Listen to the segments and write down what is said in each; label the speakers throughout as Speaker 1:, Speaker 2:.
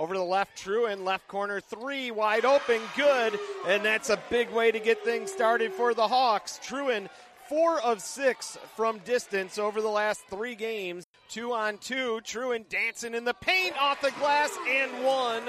Speaker 1: Over to the left, Trewyn, left corner three, wide open, good. And that's a big way to get things started for the Hawks. Trewyn, four of six from distance over the last three games. Two on two, Trewyn dancing in the paint off the glass and one.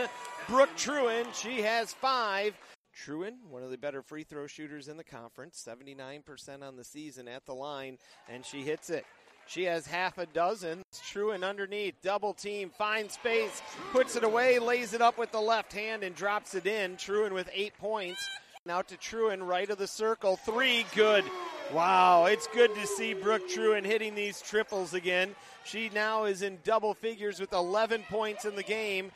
Speaker 1: Brooke Trewyn, she has five. Trewyn, one of the better free throw shooters in the conference, 79% on the season at the line, and she hits it. She has half a dozen. Trewyn underneath, double team, finds space, puts it away, lays it up with the left hand, and drops it in. Trewyn with eight points. Now to Trewyn, right of the circle. Three, good. Wow, it's good to see Brooke Trewyn hitting these triples again. She now is in double figures with 11 points in the game.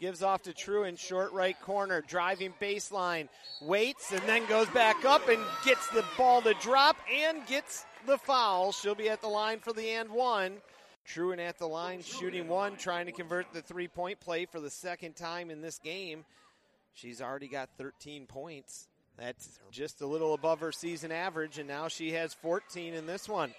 Speaker 1: Gives off to Trewyn, short right corner, driving baseline, waits, and then goes back up and gets the ball to drop and gets the foul. She'll be at the line for the and one. Trewyn at the line, shooting one, trying to convert the three point play for the second time in this game. She's already got 13 points. That's just a little above her season average, and now she has 14 in this one.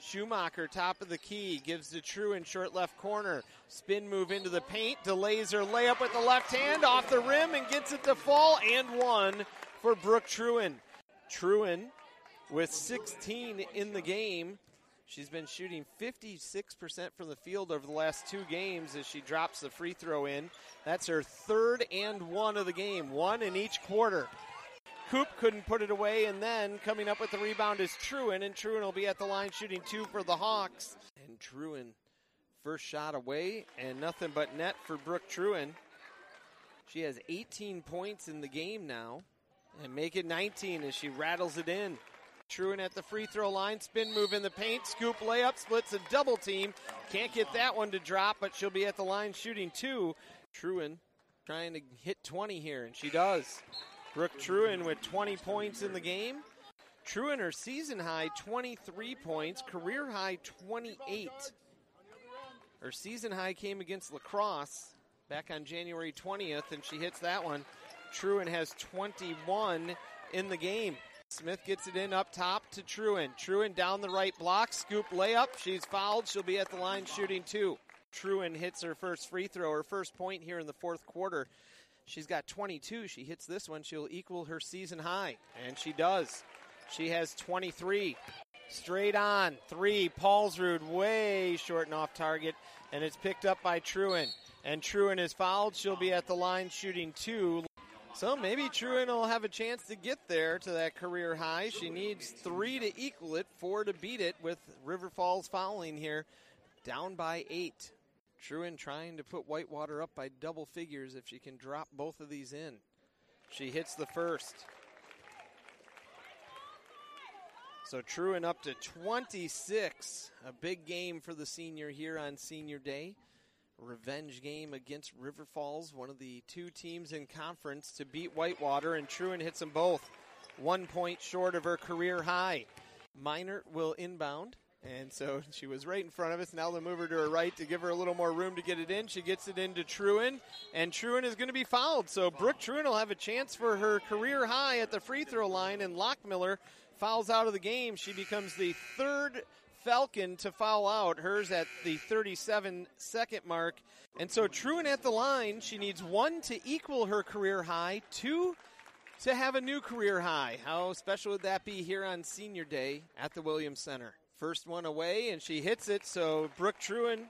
Speaker 1: Schumacher, top of the key, gives to Trewyn short left corner. Spin move into the paint, delays her layup with the left hand off the rim and gets it to fall and one for Brooke Trewyn. Trewyn with 16 in the game. She's been shooting 56% from the field over the last two games as she drops the free throw in. That's her third and one of the game, one in each quarter. Coop couldn't put it away, and then coming up with the rebound is Trewyn, and Trewyn will be at the line shooting two for the Hawks. And Trewyn, first shot away, and nothing but net for Brooke Trewyn. She has 18 points in the game now, and make it 19 as she rattles it in. Trewyn at the free throw line, spin move in the paint, scoop layup, splits a double team. Can't get that one to drop, but she'll be at the line shooting two. Trewyn trying to hit 20 here, and she does. Brooke Trewyn with 20 points in the game. Trewyn, her season high 23 points, career high 28. Her season high came against La Crosse back on January 20th, and she hits that one. Trewyn has 21 in the game. Smith gets it in up top to Trewyn. Trewyn down the right block, scoop layup. She's fouled. She'll be at the line shooting two. Trewyn hits her first free throw, her first point here in the fourth quarter. She's got 22. She hits this one, she'll equal her season high. And she does. She has 23. Straight on. Three. Paulsrud way short and off target. And it's picked up by Trewyn. And Trewyn is fouled. She'll be at the line shooting two. So maybe Trewyn will have a chance to get there to that career high. She needs three to equal it, four to beat it with River Falls fouling here. Down by eight. Trewyn trying to put Whitewater up by double figures if she can drop both of these in. She hits the first. So Trewyn up to 26. A big game for the senior here on senior day. Revenge game against River Falls, one of the two teams in conference to beat Whitewater, and Trewyn hits them both. One point short of her career high. Minor will inbound. And so she was right in front of us. Now they'll move her to her right to give her a little more room to get it in. She gets it into Trewyn, and Trewyn is going to be fouled. So Brooke Trewyn will have a chance for her career high at the free throw line, and Lockmiller fouls out of the game. She becomes the third Falcon to foul out. Hers at the 37 second mark. And so Trewyn at the line, she needs one to equal her career high, two to have a new career high. How special would that be here on senior day at the Williams Center? First one away, and she hits it. So Brooke Trewyn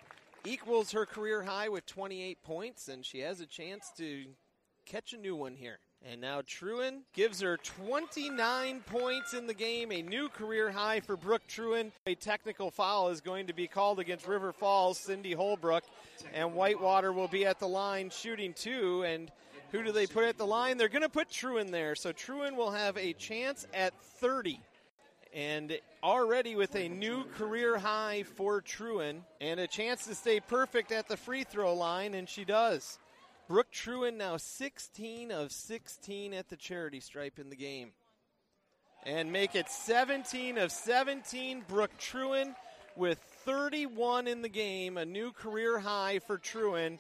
Speaker 1: equals her career high with 28 points, and she has a chance to catch a new one here. And now Trewyn gives her 29 points in the game, a new career high for Brooke Trewyn. A technical foul is going to be called against River Falls, Cindy Holbrook, and Whitewater will be at the line shooting two. And who do they put at the line? They're going to put Trewyn there. So Trewyn will have a chance at 30 and already with a new career high for Trewyn and a chance to stay perfect at the free throw line, and she does. Brooke Trewyn now 16 of 16 at the charity stripe in the game. And make it 17 of 17. Brooke Trewyn with 31 in the game, a new career high for Trewyn.